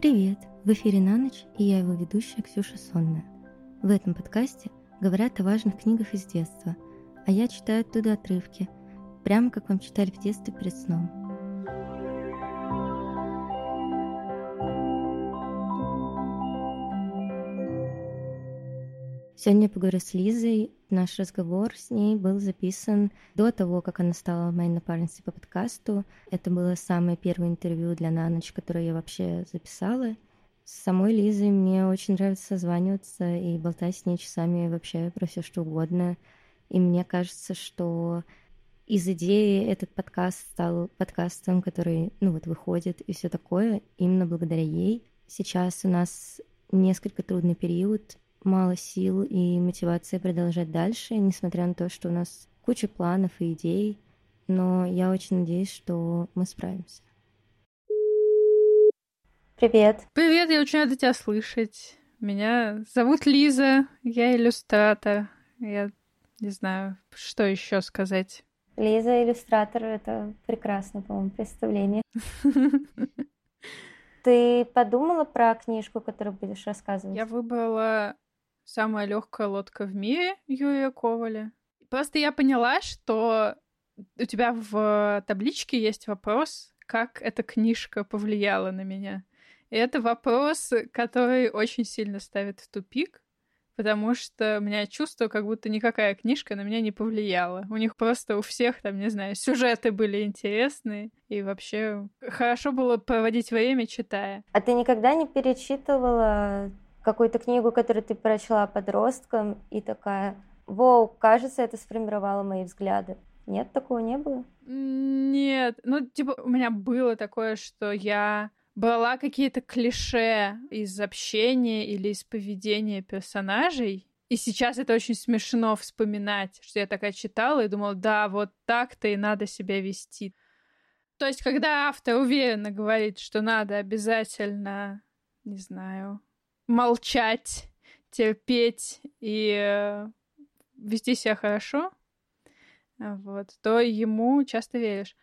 Привет! В эфире «На ночь» и я его ведущая Ксюша Сонная. В этом подкасте говорят о важных книгах из детства, а я читаю оттуда отрывки, прямо как вам читали в детстве перед сном. Сегодня я поговорю с Лизой. Наш разговор с ней был записан до того, как она стала моей напарницей по подкасту. Это было самое первое интервью для «На ночь», которое я вообще записала. С самой Лизой мне очень нравится созваниваться и болтать с ней часами вообще про все что угодно. И мне кажется, что из идеи этот подкаст стал подкастом, который, ну вот, выходит и все такое, именно благодаря ей. Сейчас у нас несколько трудный период, мало сил и мотивации продолжать дальше, несмотря на то, что у нас куча планов и идей, но я очень надеюсь, что мы справимся. Привет. Привет, я очень рада тебя слышать. Меня зовут Лиза, я иллюстратор. Я не знаю, что еще сказать. Лиза иллюстратор это прекрасное, по-моему, представление. Ты подумала про книжку, которую будешь рассказывать? Я выбрала самая легкая лодка в мире Юрия Коваля. Просто я поняла, что у тебя в табличке есть вопрос, как эта книжка повлияла на меня. И это вопрос, который очень сильно ставит в тупик, потому что у меня чувство, как будто никакая книжка на меня не повлияла. У них просто у всех, там, не знаю, сюжеты были интересные, и вообще хорошо было проводить время, читая. А ты никогда не перечитывала какую-то книгу, которую ты прочла подростком, и такая, воу, кажется, это сформировало мои взгляды. Нет, такого не было? Нет, ну, типа, у меня было такое, что я брала какие-то клише из общения или из поведения персонажей, и сейчас это очень смешно вспоминать, что я такая читала и думала, да, вот так-то и надо себя вести. То есть, когда автор уверенно говорит, что надо обязательно, не знаю, молчать, терпеть и э, вести себя хорошо, вот, то ему часто веришь.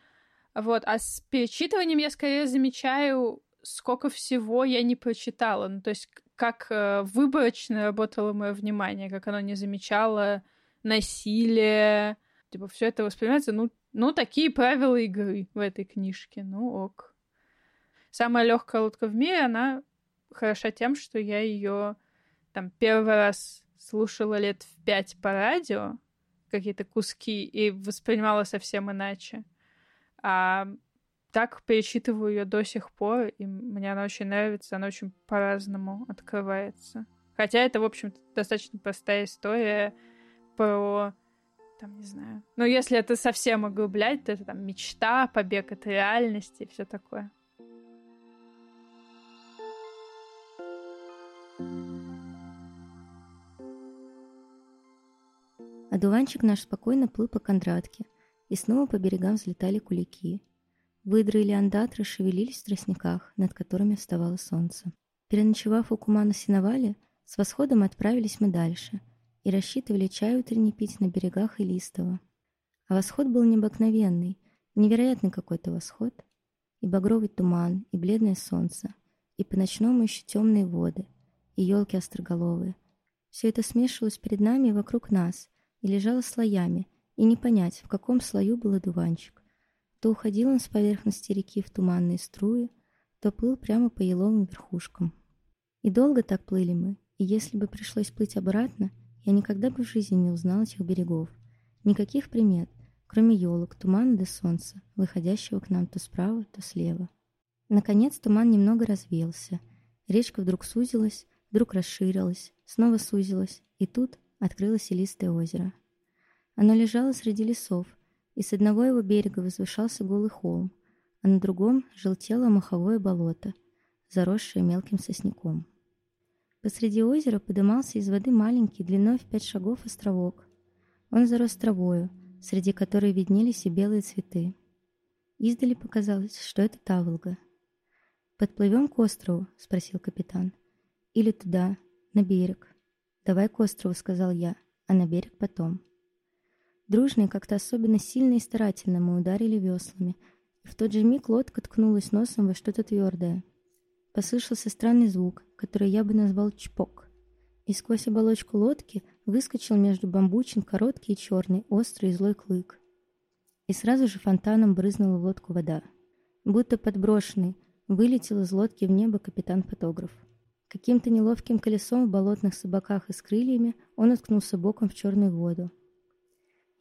Вот, а с перечитыванием я скорее замечаю, сколько всего я не прочитала. Ну, то есть, как э, выборочно работало мое внимание, как оно не замечало насилие. Типа, все это воспринимается, ну, ну, такие правила игры в этой книжке. Ну, ок. Самая легкая лодка в мире, она хороша тем, что я ее там первый раз слушала лет в пять по радио, какие-то куски, и воспринимала совсем иначе. А так перечитываю ее до сих пор, и мне она очень нравится, она очень по-разному открывается. Хотя это, в общем-то, достаточно простая история про там, не знаю. Ну, если это совсем углублять, то это там мечта, побег от реальности и все такое. Одуванчик наш спокойно плыл по Кондратке, и снова по берегам взлетали кулики. Выдры и леондатры шевелились в тростниках, над которыми вставало солнце. Переночевав у кума на сеновале, с восходом отправились мы дальше и рассчитывали чай утренний пить на берегах Илистова. А восход был необыкновенный, невероятный какой-то восход, и багровый туман, и бледное солнце, и по-ночному еще темные воды, и елки остроголовые. Все это смешивалось перед нами и вокруг нас, и лежала слоями, и не понять, в каком слою был одуванчик. То уходил он с поверхности реки в туманные струи, то плыл прямо по еловым верхушкам. И долго так плыли мы, и если бы пришлось плыть обратно, я никогда бы в жизни не узнал этих берегов. Никаких примет, кроме елок, тумана до солнца, выходящего к нам то справа, то слева. Наконец туман немного развеялся. Речка вдруг сузилась, вдруг расширилась, снова сузилась, и тут открылось илистое озеро. Оно лежало среди лесов, и с одного его берега возвышался голый холм, а на другом желтело маховое болото, заросшее мелким сосняком. Посреди озера подымался из воды маленький, длиной в пять шагов островок. Он зарос травою, среди которой виднелись и белые цветы. Издали показалось, что это Таволга. «Подплывем к острову?» — спросил капитан. «Или туда, на берег?» «Давай к острову», — сказал я, — «а на берег потом». Дружно и как-то особенно сильно и старательно мы ударили веслами, и в тот же миг лодка ткнулась носом во что-то твердое. Послышался странный звук, который я бы назвал чпок. И сквозь оболочку лодки выскочил между бамбучин короткий и черный, острый и злой клык. И сразу же фонтаном брызнула в лодку вода. Будто подброшенный, вылетел из лодки в небо капитан-фотограф. Каким-то неловким колесом в болотных собаках и с крыльями он уткнулся боком в черную воду.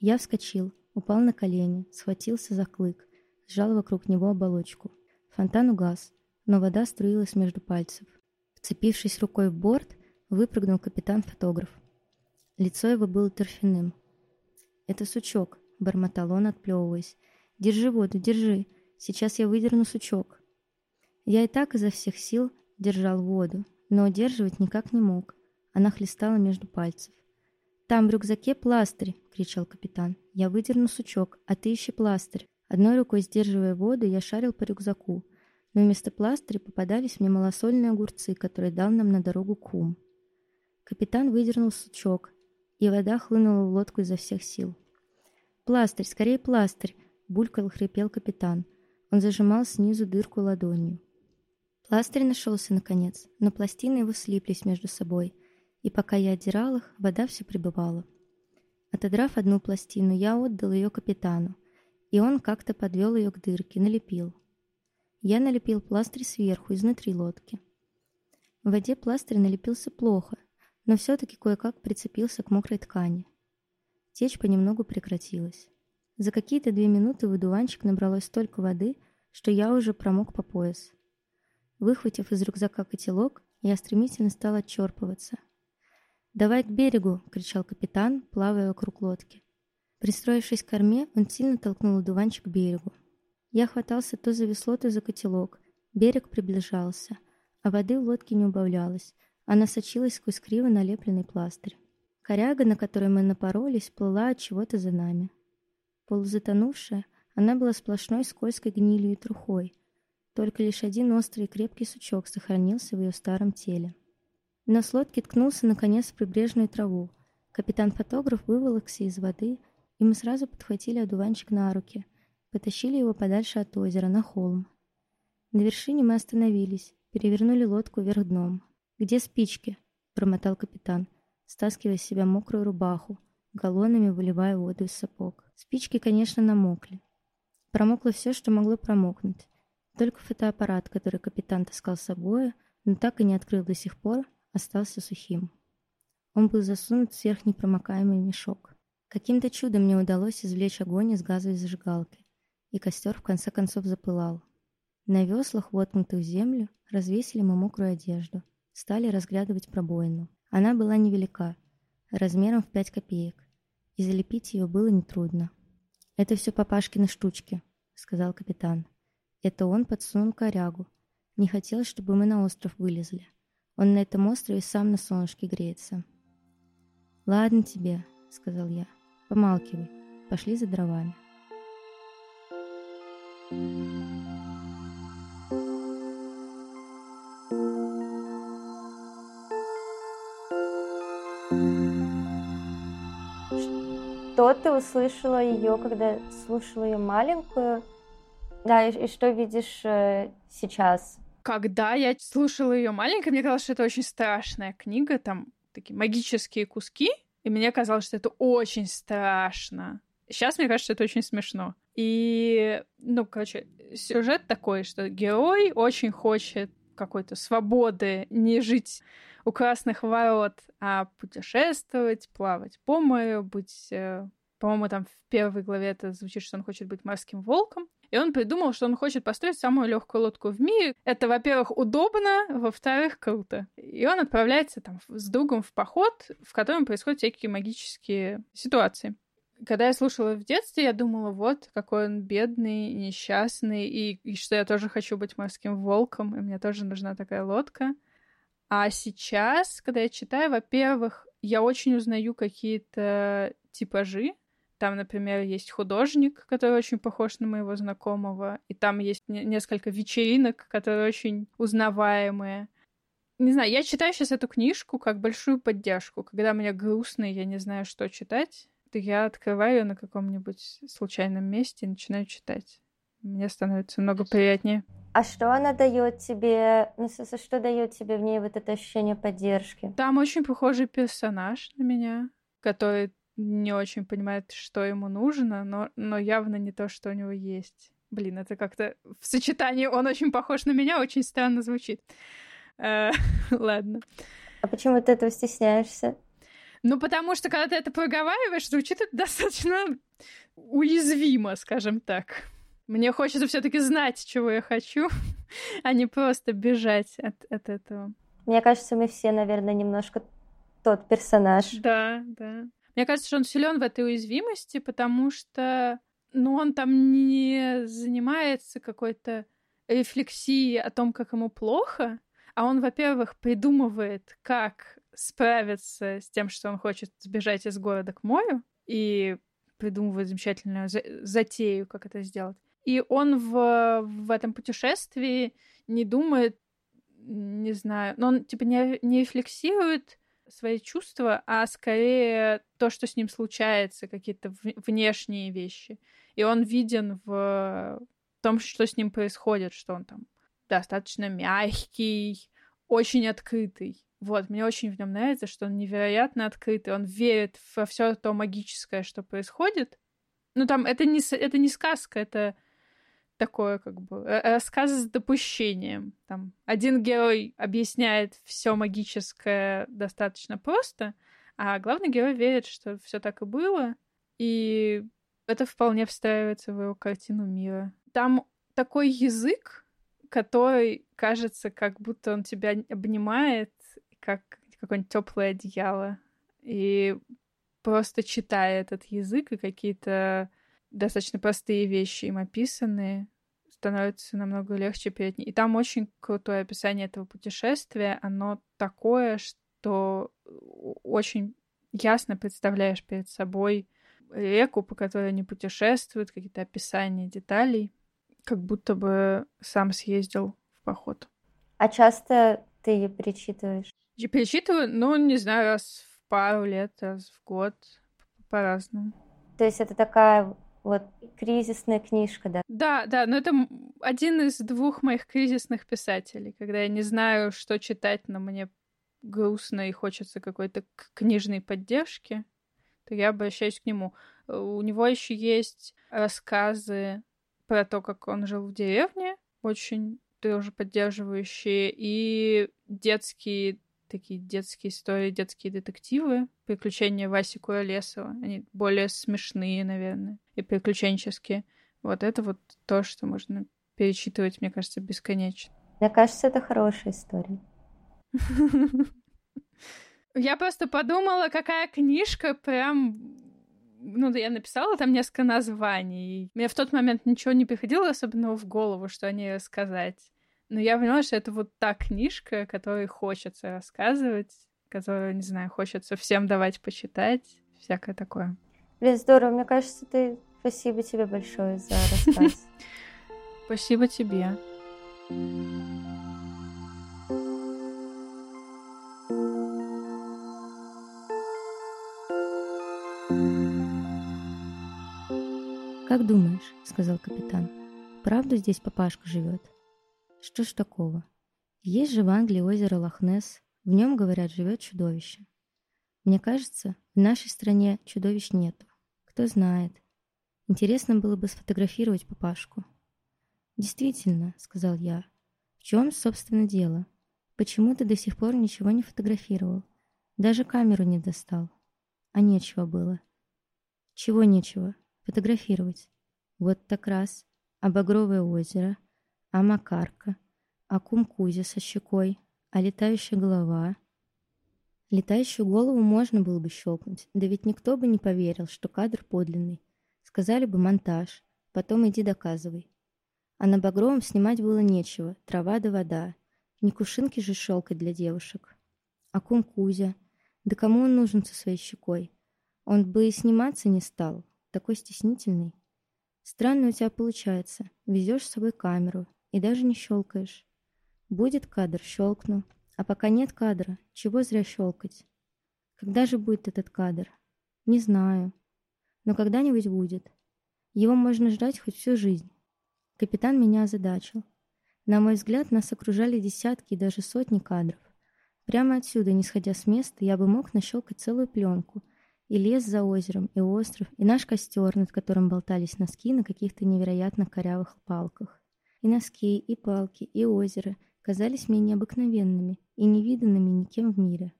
Я вскочил, упал на колени, схватился за клык, сжал вокруг него оболочку. Фонтан угас, но вода струилась между пальцев. Вцепившись рукой в борт, выпрыгнул капитан-фотограф. Лицо его было торфяным. «Это сучок», — бормотал он, отплевываясь. «Держи воду, держи. Сейчас я выдерну сучок». Я и так изо всех сил держал воду, но удерживать никак не мог. Она хлестала между пальцев. «Там в рюкзаке пластырь!» — кричал капитан. «Я выдерну сучок, а ты ищи пластырь». Одной рукой сдерживая воду, я шарил по рюкзаку, но вместо пластыря попадались мне малосольные огурцы, которые дал нам на дорогу кум. Капитан выдернул сучок, и вода хлынула в лодку изо всех сил. «Пластырь, скорее пластырь!» — булькал хрипел капитан. Он зажимал снизу дырку ладонью. Пластырь нашелся наконец, но пластины его слиплись между собой, и пока я отдирал их, вода все прибывала. Отодрав одну пластину, я отдал ее капитану, и он как-то подвел ее к дырке, налепил. Я налепил пластырь сверху, изнутри лодки. В воде пластырь налепился плохо, но все-таки кое-как прицепился к мокрой ткани. Течь понемногу прекратилась. За какие-то две минуты в одуванчик набралось столько воды, что я уже промок по пояс. Выхватив из рюкзака котелок, я стремительно стал отчерпываться. «Давай к берегу!» — кричал капитан, плавая вокруг лодки. Пристроившись к корме, он сильно толкнул одуванчик к берегу. Я хватался то за весло, то за котелок. Берег приближался, а воды в лодке не убавлялось. Она сочилась сквозь криво налепленный пластырь. Коряга, на которой мы напоролись, плыла от чего-то за нами. Полузатонувшая, она была сплошной скользкой гнилью и трухой — только лишь один острый и крепкий сучок сохранился в ее старом теле. Нос лодки ткнулся наконец в прибрежную траву. Капитан-фотограф выволокся из воды, и мы сразу подхватили одуванчик на руки, потащили его подальше от озера, на холм. На вершине мы остановились, перевернули лодку вверх дном. «Где спички?» — промотал капитан, стаскивая с себя мокрую рубаху, галлонами выливая воду из сапог. Спички, конечно, намокли. Промокло все, что могло промокнуть. Только фотоаппарат, который капитан таскал с собой, но так и не открыл до сих пор, остался сухим. Он был засунут в сверхнепромокаемый мешок. Каким-то чудом мне удалось извлечь огонь из газовой зажигалки, и костер в конце концов запылал. На веслах, воткнутых в землю, развесили мы мокрую одежду, стали разглядывать пробоину. Она была невелика, размером в пять копеек, и залепить ее было нетрудно. «Это все папашкины штучки», — сказал капитан. Это он подсунул корягу. Не хотел, чтобы мы на остров вылезли. Он на этом острове сам на солнышке греется. «Ладно тебе», — сказал я. «Помалкивай. Пошли за дровами». Что ты услышала ее, когда слушала ее маленькую? Да, и, и что видишь э, сейчас? Когда я слушала ее маленькой, мне казалось, что это очень страшная книга, там такие магические куски, и мне казалось, что это очень страшно. Сейчас мне кажется, что это очень смешно. И, ну, короче, сюжет такой, что герой очень хочет какой-то свободы, не жить у красных ворот, а путешествовать, плавать по морю, быть... Э, по-моему, там в первой главе это звучит, что он хочет быть морским волком. И он придумал, что он хочет построить самую легкую лодку в мире. Это, во-первых, удобно, во-вторых, круто. И он отправляется там с другом в поход, в котором происходят всякие магические ситуации. Когда я слушала в детстве, я думала, вот, какой он бедный, несчастный, и, и что я тоже хочу быть морским волком, и мне тоже нужна такая лодка. А сейчас, когда я читаю, во-первых, я очень узнаю какие-то типажи, там, например, есть художник, который очень похож на моего знакомого, и там есть несколько вечеринок, которые очень узнаваемые. Не знаю, я читаю сейчас эту книжку как большую поддержку. Когда мне грустно, и я не знаю, что читать, то я открываю ее на каком-нибудь случайном месте и начинаю читать. Мне становится много приятнее. А что она дает тебе, ну, что дает тебе в ней вот это ощущение поддержки? Там очень похожий персонаж на меня, который не очень понимает, что ему нужно, но, но явно не то, что у него есть. Блин, это как-то в сочетании он очень похож на меня, очень странно звучит. Э, ладно. А почему ты этого стесняешься? Ну, потому что, когда ты это проговариваешь, звучит это достаточно уязвимо, скажем так. Мне хочется все таки знать, чего я хочу, а не просто бежать от, от этого. Мне кажется, мы все, наверное, немножко тот персонаж. Да, да. Мне кажется, что он силен в этой уязвимости, потому что ну, он там не занимается какой-то рефлексией о том, как ему плохо, а он, во-первых, придумывает, как справиться с тем, что он хочет сбежать из города к морю, и придумывает замечательную затею, как это сделать. И он в, в этом путешествии не думает, не знаю, но он типа не, не рефлексирует свои чувства, а скорее то, что с ним случается, какие-то внешние вещи. И он виден в том, что с ним происходит, что он там достаточно мягкий, очень открытый. Вот, мне очень в нем нравится, что он невероятно открытый, он верит во все то магическое, что происходит. Ну, там, это не, это не сказка, это такое как бы рассказ с допущением. Там один герой объясняет все магическое достаточно просто, а главный герой верит, что все так и было, и это вполне встраивается в его картину мира. Там такой язык, который кажется, как будто он тебя обнимает, как какое-нибудь теплое одеяло. И просто читая этот язык и какие-то достаточно простые вещи им описаны, становится намного легче перед ней. И там очень крутое описание этого путешествия. Оно такое, что очень ясно представляешь перед собой реку, по которой они путешествуют, какие-то описания деталей, как будто бы сам съездил в поход. А часто ты ее перечитываешь? Перечитываю, ну, не знаю, раз в пару лет, раз в год, по-разному. То есть это такая вот кризисная книжка, да? Да, да, но это один из двух моих кризисных писателей, когда я не знаю, что читать, но мне грустно и хочется какой-то книжной поддержки, то я обращаюсь к нему. У него еще есть рассказы про то, как он жил в деревне, очень тоже поддерживающие, и детские такие детские истории, детские детективы, приключения Васи Куролесова. Они более смешные, наверное, и приключенческие. Вот это вот то, что можно перечитывать, мне кажется, бесконечно. Мне кажется, это хорошая история. Я просто подумала, какая книжка прям... Ну, я написала там несколько названий. Мне в тот момент ничего не приходило особенного в голову, что о ней рассказать. Но я поняла, что это вот та книжка, которой хочется рассказывать, которую, не знаю, хочется всем давать почитать, всякое такое. Блин, здорово. Мне кажется, ты... Спасибо тебе большое за рассказ. Спасибо тебе. «Как думаешь, — сказал капитан, — правда здесь папашка живет?» Что ж такого? Есть же в Англии озеро Лохнесс, в нем, говорят, живет чудовище. Мне кажется, в нашей стране чудовищ нету. Кто знает. Интересно было бы сфотографировать папашку. Действительно, сказал я. В чем, собственно, дело? Почему ты до сих пор ничего не фотографировал? Даже камеру не достал. А нечего было. Чего нечего? Фотографировать. Вот так раз. А Багровое озеро, а Макарка, а Кумкузя со щекой, а летающая голова. Летающую голову можно было бы щелкнуть, да ведь никто бы не поверил, что кадр подлинный. Сказали бы монтаж, потом иди доказывай. А на Багровом снимать было нечего, трава да вода. Не кушинки же шелкать для девушек. А Кумкузя? Да кому он нужен со своей щекой? Он бы и сниматься не стал, такой стеснительный. Странно у тебя получается. Везешь с собой камеру, и даже не щелкаешь. Будет кадр, щелкну. А пока нет кадра, чего зря щелкать? Когда же будет этот кадр? Не знаю. Но когда-нибудь будет. Его можно ждать хоть всю жизнь. Капитан меня озадачил. На мой взгляд, нас окружали десятки и даже сотни кадров. Прямо отсюда, не сходя с места, я бы мог нащелкать целую пленку. И лес за озером, и остров, и наш костер, над которым болтались носки на каких-то невероятно корявых палках. И носки, и палки, и озеро казались мне необыкновенными и невиданными никем в мире.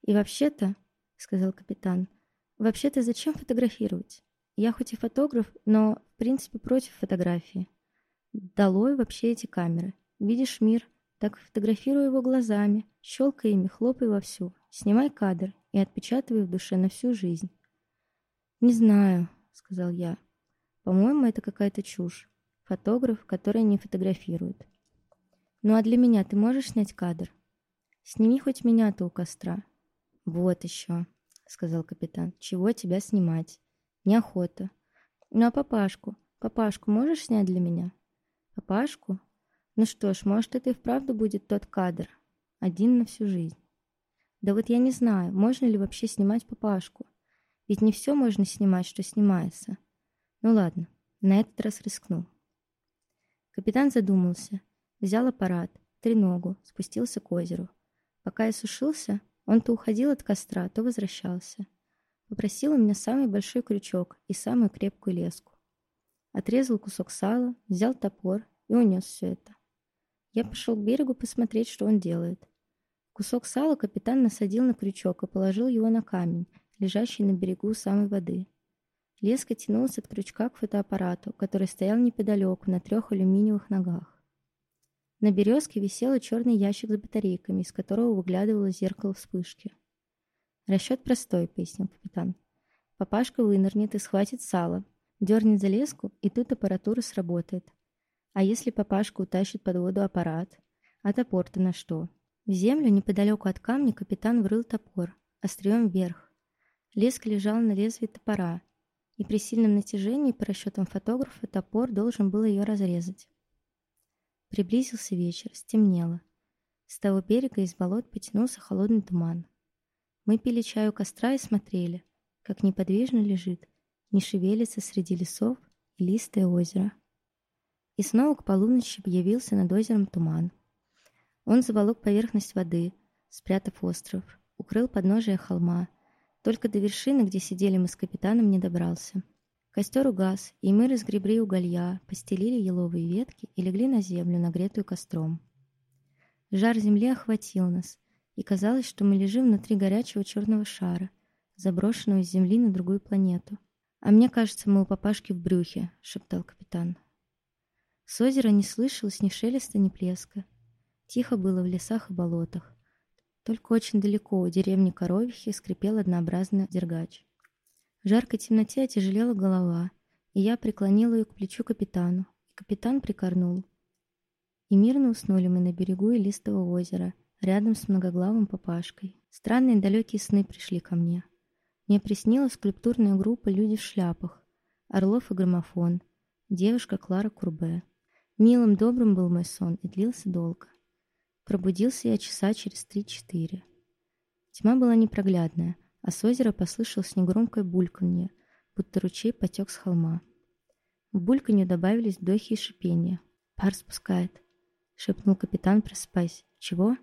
«И вообще-то», — сказал капитан, — «вообще-то зачем фотографировать? Я хоть и фотограф, но, в принципе, против фотографии. Долой вообще эти камеры. Видишь мир, так фотографируй его глазами, щелкай ими, хлопай вовсю, снимай кадр и отпечатывай в душе на всю жизнь. «Не знаю», — сказал я. «По-моему, это какая-то чушь. Фотограф, который не фотографирует. Ну а для меня ты можешь снять кадр? Сними хоть меня-то у костра». «Вот еще», — сказал капитан. «Чего тебя снимать? Неохота. Ну а папашку? Папашку можешь снять для меня?» «Папашку? Ну что ж, может, это и вправду будет тот кадр. Один на всю жизнь. Да вот я не знаю, можно ли вообще снимать папашку. Ведь не все можно снимать, что снимается. Ну ладно, на этот раз рискнул. Капитан задумался, взял аппарат, треногу, спустился к озеру. Пока я сушился, он то уходил от костра, то возвращался. Попросил у меня самый большой крючок и самую крепкую леску. Отрезал кусок сала, взял топор и унес все это. Я пошел к берегу посмотреть, что он делает. Кусок сала капитан насадил на крючок и положил его на камень, лежащий на берегу самой воды. Леска тянулась от крючка к фотоаппарату, который стоял неподалеку на трех алюминиевых ногах. На березке висел черный ящик с батарейками, из которого выглядывало зеркало вспышки. «Расчет простой», — пояснил капитан. «Папашка вынырнет и схватит сало, дернет за леску, и тут аппаратура сработает. А если папашка утащит под воду аппарат? А топор-то на что? В землю неподалеку от камня капитан врыл топор, острием вверх. Леска лежал на лезвии топора, и при сильном натяжении, по расчетам фотографа, топор должен был ее разрезать. Приблизился вечер, стемнело. С того берега из болот потянулся холодный туман. Мы пили чай у костра и смотрели, как неподвижно лежит, не шевелится среди лесов и листое озеро. И снова к полуночи объявился над озером туман. Он заволок поверхность воды, спрятав остров, укрыл подножие холма. Только до вершины, где сидели мы с капитаном, не добрался. Костер угас, и мы разгребли уголья, постелили еловые ветки и легли на землю, нагретую костром. Жар земли охватил нас, и казалось, что мы лежим внутри горячего черного шара, заброшенного с земли на другую планету. «А мне кажется, мы у папашки в брюхе», — шептал капитан. С озера не слышалось ни шелеста, ни плеска. Тихо было в лесах и болотах. Только очень далеко у деревни Коровихи скрипел однообразный дергач. В жаркой темноте отяжелела голова, и я преклонила ее к плечу капитану, и капитан прикорнул. И мирно уснули мы на берегу Илистого озера, рядом с многоглавым папашкой. Странные далекие сны пришли ко мне. Мне приснилась скульптурная группа «Люди в шляпах», Орлов и граммофон, девушка Клара Курбе. Милым, добрым был мой сон и длился долго. Пробудился я часа через три-четыре. Тьма была непроглядная, а с озера послышалось негромкое бульканье, будто ручей потек с холма. В бульканье добавились вдохи и шипения. «Пар спускает», — шепнул капитан, просыпаясь. «Чего?»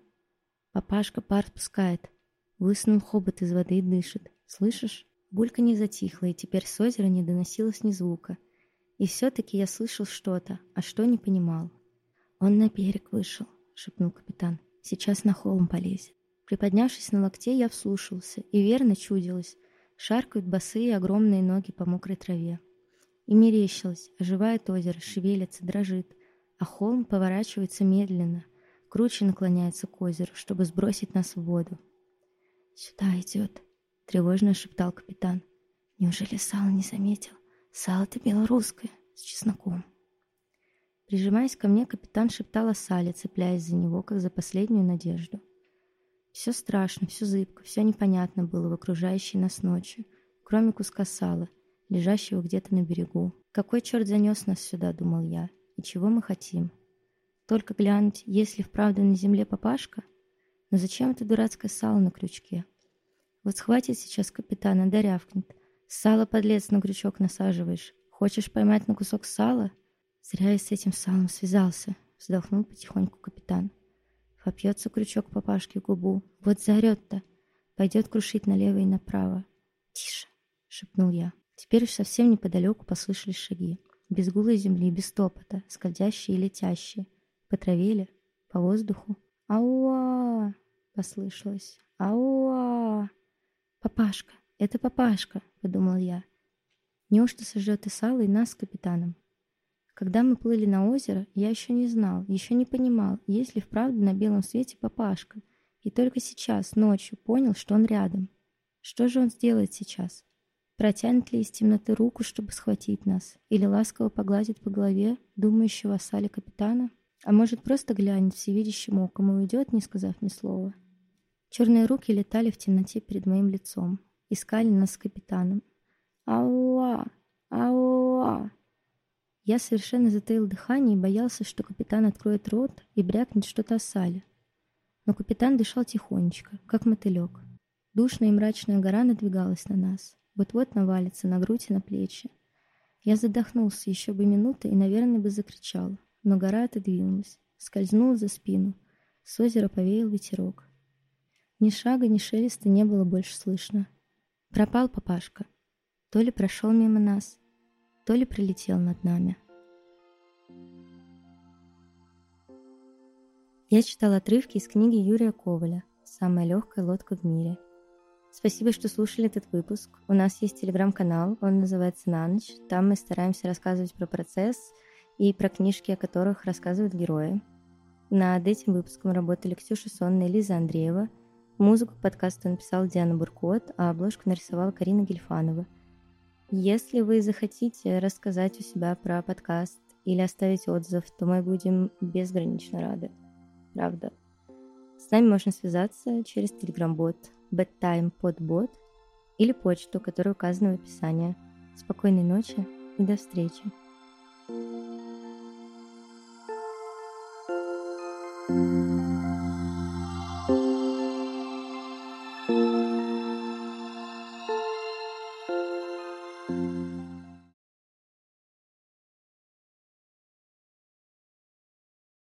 «Папашка пар спускает». Высунул хобот из воды и дышит. «Слышишь?» Булька не затихла, и теперь с озера не доносилось ни звука — и все-таки я слышал что-то, а что не понимал. «Он на берег вышел», — шепнул капитан. «Сейчас на холм полезет». Приподнявшись на локте, я вслушался, и верно чудилось. Шаркают босые огромные ноги по мокрой траве. И мерещилось, оживает озеро, шевелится, дрожит, а холм поворачивается медленно, круче наклоняется к озеру, чтобы сбросить нас в воду. «Сюда идет», — тревожно шептал капитан. «Неужели Сал не заметил?» Сало-то белорусское, с чесноком. Прижимаясь ко мне, капитан шептал о сале, цепляясь за него, как за последнюю надежду. Все страшно, все зыбко, все непонятно было в окружающей нас ночи, кроме куска сала, лежащего где-то на берегу. Какой черт занес нас сюда, думал я, и чего мы хотим? Только глянуть, есть ли вправду на земле папашка? Но зачем это дурацкое сало на крючке? Вот схватит сейчас капитана, да рявкнет. Сало, подлец, на крючок насаживаешь. Хочешь поймать на кусок сала? Зря я с этим салом связался, вздохнул потихоньку капитан. Вопьется крючок папашке в губу. Вот заорет-то. Пойдет крушить налево и направо. Тише, шепнул я. Теперь уж совсем неподалеку послышались шаги. Без гулой земли, без топота, скользящие и летящие. По траве ли? По воздуху? Ауа! Послышалось. Ауа! Папашка! Это папашка! Подумал я. Неужто сожжет и сало, и нас с капитаном? Когда мы плыли на озеро, я еще не знал, еще не понимал, есть ли вправду на белом свете папашка. И только сейчас, ночью, понял, что он рядом. Что же он сделает сейчас? Протянет ли из темноты руку, чтобы схватить нас? Или ласково погладит по голове думающего о сале капитана? А может, просто глянет всевидящим оком и уйдет, не сказав ни слова? Черные руки летали в темноте перед моим лицом. Искали нас с капитаном. «Ауа! Ауа!» Я совершенно затаил дыхание и боялся, что капитан откроет рот и брякнет что-то о сале. Но капитан дышал тихонечко, как мотылек. Душная и мрачная гора надвигалась на нас. Вот-вот навалится на грудь и на плечи. Я задохнулся еще бы минуты и, наверное, бы закричал. Но гора отодвинулась, скользнула за спину. С озера повеял ветерок. Ни шага, ни шелеста не было больше слышно. Пропал папашка. То ли прошел мимо нас, то ли прилетел над нами. Я читал отрывки из книги Юрия Коваля «Самая легкая лодка в мире». Спасибо, что слушали этот выпуск. У нас есть телеграм-канал, он называется «На ночь». Там мы стараемся рассказывать про процесс и про книжки, о которых рассказывают герои. Над этим выпуском работали Ксюша Сонна и Лиза Андреева. Музыку к подкасту написала Диана Буркот, а обложку нарисовала Карина Гельфанова – если вы захотите рассказать у себя про подкаст или оставить отзыв, то мы будем безгранично рады. Правда. С нами можно связаться через телеграм-бот bedtimepodbot или почту, которая указана в описании. Спокойной ночи и до встречи. thank you